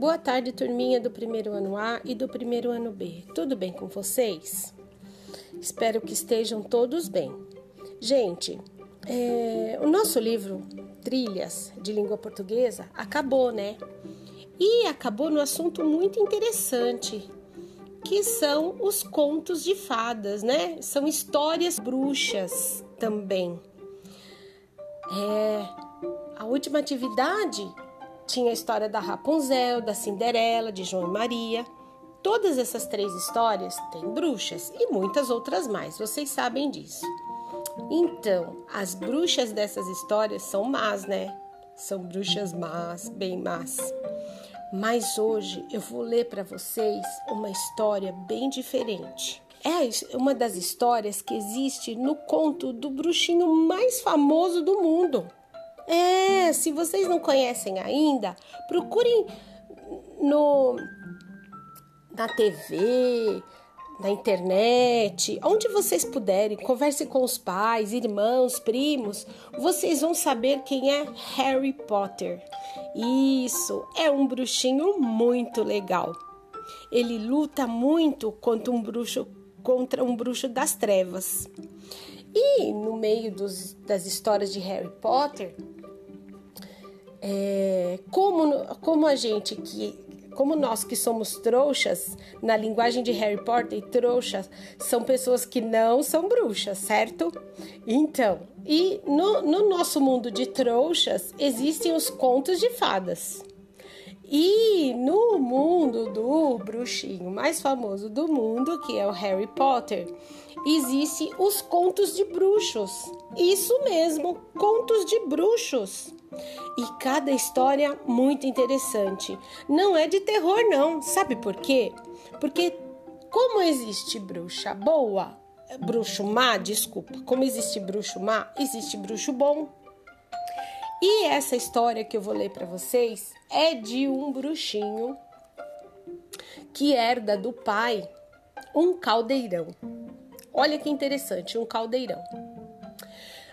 Boa tarde, turminha do primeiro ano A e do primeiro ano B. Tudo bem com vocês? Espero que estejam todos bem. Gente, é, o nosso livro Trilhas de Língua Portuguesa acabou, né? E acabou no assunto muito interessante, que são os contos de fadas, né? São histórias bruxas também. É, a última atividade tinha a história da Rapunzel, da Cinderela, de João e Maria. Todas essas três histórias têm bruxas e muitas outras mais, vocês sabem disso. Então, as bruxas dessas histórias são más, né? São bruxas más, bem más. Mas hoje eu vou ler para vocês uma história bem diferente. É uma das histórias que existe no conto do bruxinho mais famoso do mundo. É, se vocês não conhecem ainda, procurem no na TV, na internet, onde vocês puderem, converse com os pais, irmãos, primos, vocês vão saber quem é Harry Potter. Isso, é um bruxinho muito legal. Ele luta muito contra um bruxo, contra um bruxo das trevas. E no meio dos, das histórias de Harry Potter, é, como, como a gente que como nós que somos trouxas, na linguagem de Harry Potter, trouxas são pessoas que não são bruxas, certo? Então, e no, no nosso mundo de trouxas existem os contos de fadas. E no mundo do bruxinho mais famoso do mundo, que é o Harry Potter, existem os contos de bruxos. Isso mesmo, contos de bruxos. E cada história muito interessante. Não é de terror, não. Sabe por quê? Porque, como existe bruxa boa, bruxo má, desculpa, como existe bruxo má, existe bruxo bom. E essa história que eu vou ler para vocês é de um bruxinho que herda do pai um caldeirão. Olha que interessante, um caldeirão.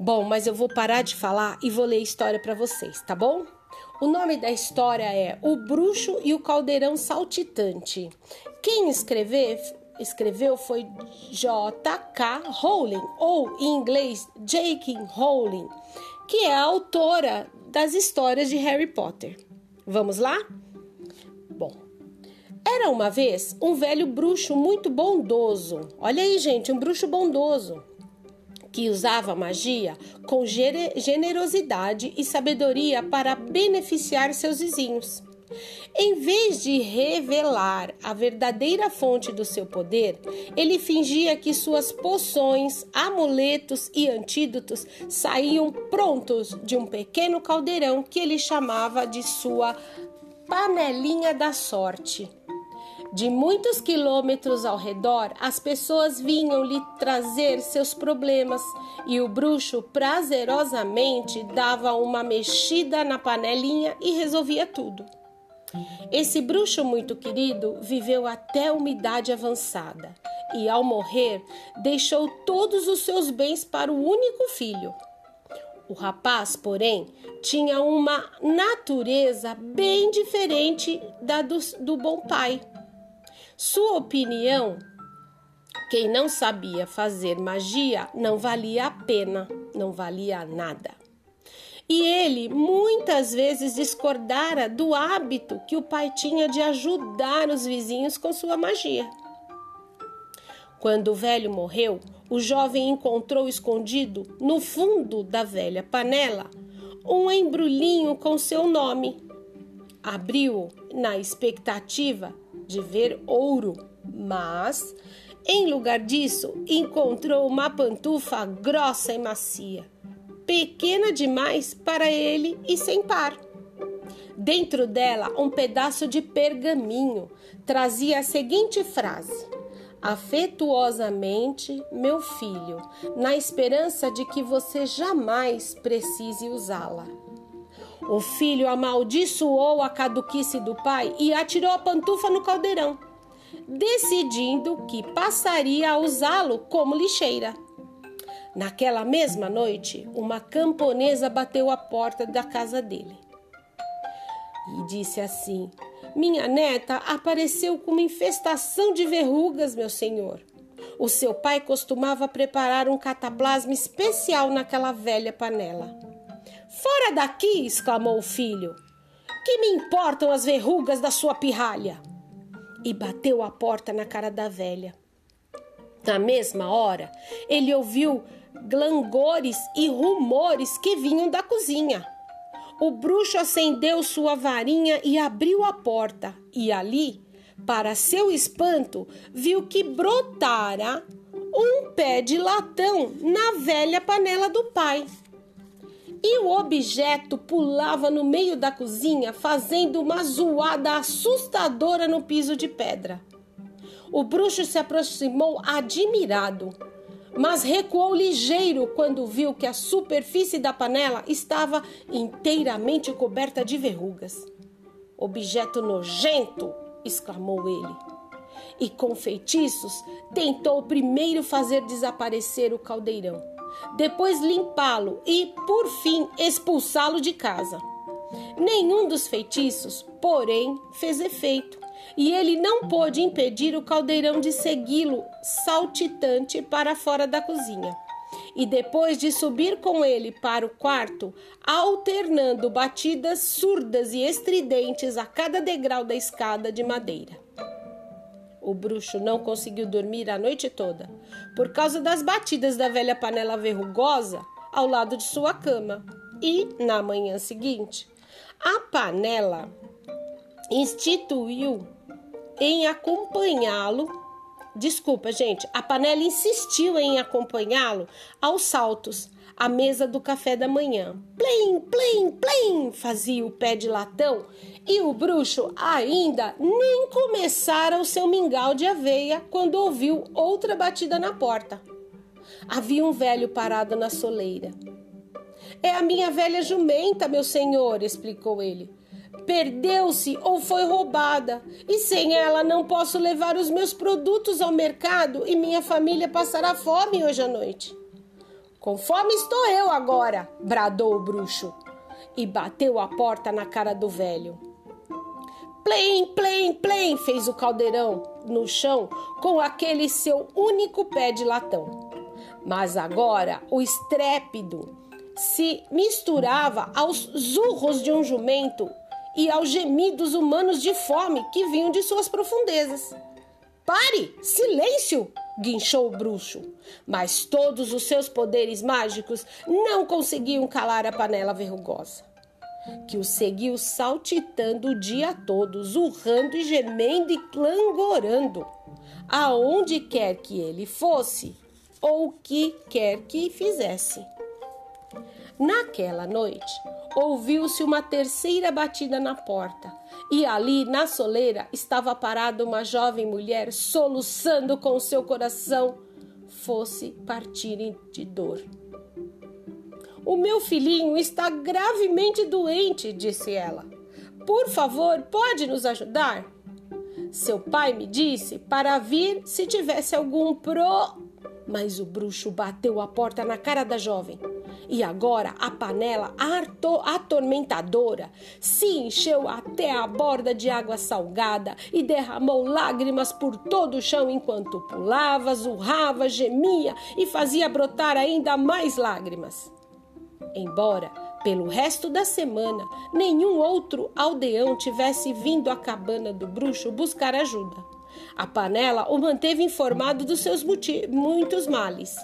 Bom, mas eu vou parar de falar e vou ler a história para vocês, tá bom? O nome da história é O Bruxo e o Caldeirão Saltitante. Quem escreveu foi J.K. Rowling, ou em inglês J.K. Rowling, que é a autora das histórias de Harry Potter. Vamos lá? Bom, era uma vez um velho bruxo muito bondoso. Olha aí, gente, um bruxo bondoso que usava magia com generosidade e sabedoria para beneficiar seus vizinhos. Em vez de revelar a verdadeira fonte do seu poder, ele fingia que suas poções, amuletos e antídotos saíam prontos de um pequeno caldeirão que ele chamava de sua panelinha da sorte. De muitos quilômetros ao redor, as pessoas vinham lhe trazer seus problemas e o bruxo prazerosamente dava uma mexida na panelinha e resolvia tudo. Esse bruxo muito querido viveu até uma idade avançada e, ao morrer, deixou todos os seus bens para o único filho. O rapaz, porém, tinha uma natureza bem diferente da do, do bom pai. Sua opinião, quem não sabia fazer magia não valia a pena, não valia nada. E ele muitas vezes discordara do hábito que o pai tinha de ajudar os vizinhos com sua magia. Quando o velho morreu, o jovem encontrou escondido no fundo da velha panela um embrulhinho com seu nome. Abriu-o na expectativa de ver ouro, mas, em lugar disso, encontrou uma pantufa grossa e macia, pequena demais para ele e sem par. Dentro dela, um pedaço de pergaminho trazia a seguinte frase: Afetuosamente, meu filho, na esperança de que você jamais precise usá-la. O filho amaldiçoou a caduquice do pai e atirou a pantufa no caldeirão, decidindo que passaria a usá-lo como lixeira. Naquela mesma noite, uma camponesa bateu à porta da casa dele e disse assim: Minha neta apareceu com uma infestação de verrugas, meu senhor. O seu pai costumava preparar um cataplasma especial naquela velha panela. Fora daqui! exclamou o filho. Que me importam as verrugas da sua pirralha? E bateu a porta na cara da velha. Na mesma hora, ele ouviu glangores e rumores que vinham da cozinha. O bruxo acendeu sua varinha e abriu a porta, e ali, para seu espanto, viu que brotara um pé de latão na velha panela do pai. E o objeto pulava no meio da cozinha, fazendo uma zoada assustadora no piso de pedra. O bruxo se aproximou admirado mas recuou ligeiro quando viu que a superfície da panela estava inteiramente coberta de verrugas. Objeto nojento! exclamou ele. E com feitiços tentou primeiro fazer desaparecer o caldeirão, depois limpá-lo e, por fim, expulsá-lo de casa. Nenhum dos feitiços, porém, fez efeito e ele não pôde impedir o caldeirão de segui-lo saltitante para fora da cozinha. E depois de subir com ele para o quarto, alternando batidas surdas e estridentes a cada degrau da escada de madeira. O bruxo não conseguiu dormir a noite toda, por causa das batidas da velha panela verrugosa ao lado de sua cama. E, na manhã seguinte, a panela instituiu em acompanhá-lo. Desculpa, gente, a panela insistiu em acompanhá-lo aos saltos à mesa do café da manhã. Plim, plim, plim, fazia o pé de latão e o bruxo ainda nem começara o seu mingau de aveia quando ouviu outra batida na porta. Havia um velho parado na soleira. É a minha velha jumenta, meu senhor, explicou ele perdeu-se ou foi roubada, e sem ela não posso levar os meus produtos ao mercado e minha família passará fome hoje à noite. Com fome estou eu agora, bradou o bruxo e bateu a porta na cara do velho. Plim, plim, plim, fez o caldeirão no chão com aquele seu único pé de latão. Mas agora o estrépido se misturava aos zurros de um jumento e aos gemidos humanos de fome que vinham de suas profundezas. Pare! Silêncio! Guinchou o bruxo. Mas todos os seus poderes mágicos não conseguiam calar a panela verrugosa, que o seguiu saltitando o dia todo, zurrando e gemendo e clangorando, aonde quer que ele fosse ou o que quer que fizesse. Naquela noite, ouviu-se uma terceira batida na porta, e ali, na soleira, estava parada uma jovem mulher soluçando com seu coração fosse partir de dor. O meu filhinho está gravemente doente, disse ela. Por favor, pode nos ajudar? Seu pai me disse para vir se tivesse algum pro. Mas o bruxo bateu a porta na cara da jovem. E agora a panela atormentadora se encheu até a borda de água salgada e derramou lágrimas por todo o chão enquanto pulava, zurrava, gemia e fazia brotar ainda mais lágrimas. Embora pelo resto da semana nenhum outro aldeão tivesse vindo à cabana do bruxo buscar ajuda. A panela o manteve informado dos seus muitos males.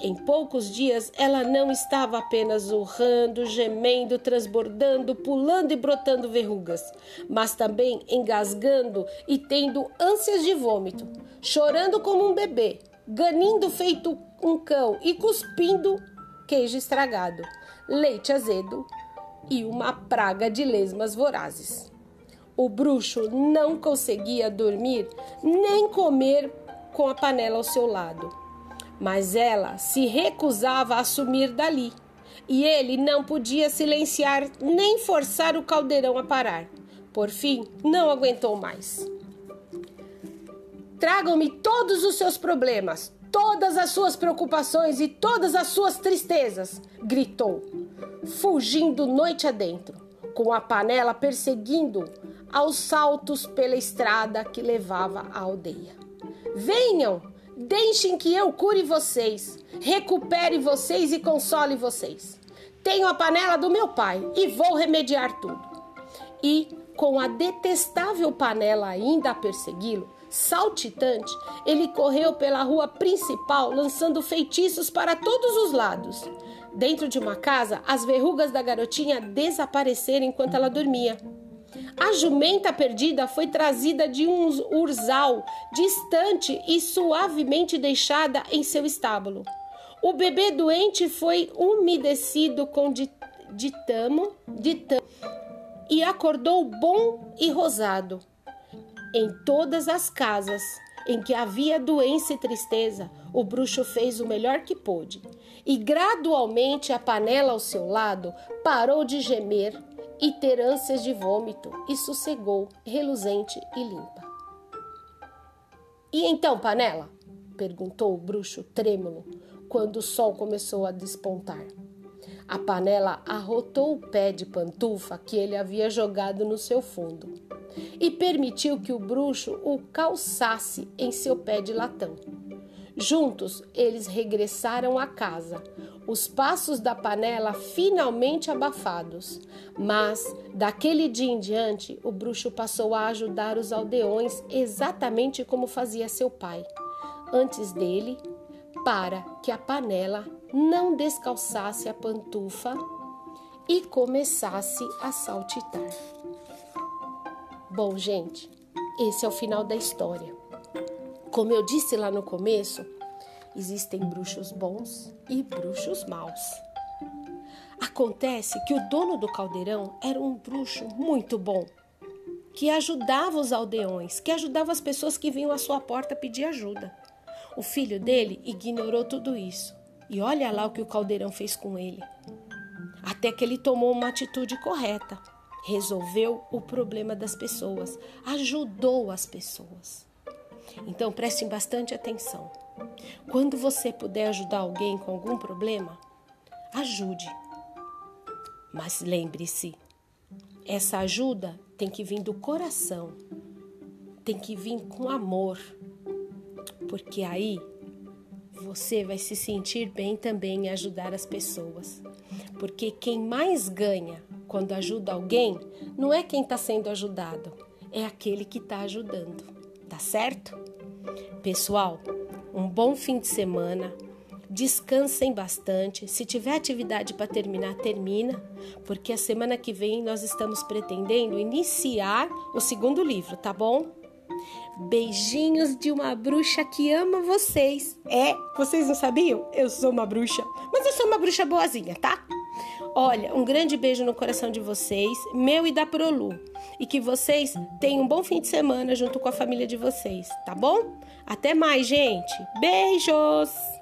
Em poucos dias, ela não estava apenas urrando, gemendo, transbordando, pulando e brotando verrugas, mas também engasgando e tendo ânsias de vômito, chorando como um bebê, ganindo feito um cão e cuspindo queijo estragado, leite azedo e uma praga de lesmas vorazes. O bruxo não conseguia dormir nem comer com a panela ao seu lado mas ela se recusava a sumir dali, e ele não podia silenciar nem forçar o caldeirão a parar. Por fim, não aguentou mais. Tragam-me todos os seus problemas, todas as suas preocupações e todas as suas tristezas, gritou, fugindo noite adentro, com a panela perseguindo aos saltos pela estrada que levava à aldeia. Venham, deixem que eu cure vocês, recupere vocês e console vocês. Tenho a panela do meu pai e vou remediar tudo. E, com a detestável panela ainda a persegui-lo, saltitante, ele correu pela rua principal lançando feitiços para todos os lados. Dentro de uma casa, as verrugas da garotinha desapareceram enquanto ela dormia. A jumenta perdida foi trazida de um urzal distante e suavemente deixada em seu estábulo. O bebê doente foi umedecido com ditamo, ditamo e acordou bom e rosado. Em todas as casas em que havia doença e tristeza, o bruxo fez o melhor que pôde. E gradualmente a panela ao seu lado parou de gemer e ter ânsias de vômito e sossegou, reluzente e limpa. E então, panela? perguntou o bruxo trêmulo quando o sol começou a despontar. A panela arrotou o pé de pantufa que ele havia jogado no seu fundo e permitiu que o bruxo o calçasse em seu pé de latão. Juntos, eles regressaram à casa, os passos da panela finalmente abafados. Mas, daquele dia em diante, o bruxo passou a ajudar os aldeões exatamente como fazia seu pai. Antes dele, para que a panela não descalçasse a pantufa e começasse a saltitar. Bom, gente, esse é o final da história. Como eu disse lá no começo, existem bruxos bons e bruxos maus. Acontece que o dono do caldeirão era um bruxo muito bom, que ajudava os aldeões, que ajudava as pessoas que vinham à sua porta pedir ajuda. O filho dele ignorou tudo isso. E olha lá o que o caldeirão fez com ele. Até que ele tomou uma atitude correta. Resolveu o problema das pessoas, ajudou as pessoas. Então prestem bastante atenção. Quando você puder ajudar alguém com algum problema, ajude. Mas lembre-se, essa ajuda tem que vir do coração, tem que vir com amor porque aí você vai se sentir bem também em ajudar as pessoas. Porque quem mais ganha quando ajuda alguém não é quem está sendo ajudado, é aquele que está ajudando. Certo? Pessoal, um bom fim de semana. Descansem bastante. Se tiver atividade para terminar, termina, porque a semana que vem nós estamos pretendendo iniciar o segundo livro, tá bom? Beijinhos de uma bruxa que ama vocês. É, vocês não sabiam? Eu sou uma bruxa, mas eu sou uma bruxa boazinha, tá? Olha, um grande beijo no coração de vocês, meu e da Prolu. E que vocês tenham um bom fim de semana junto com a família de vocês, tá bom? Até mais, gente. Beijos!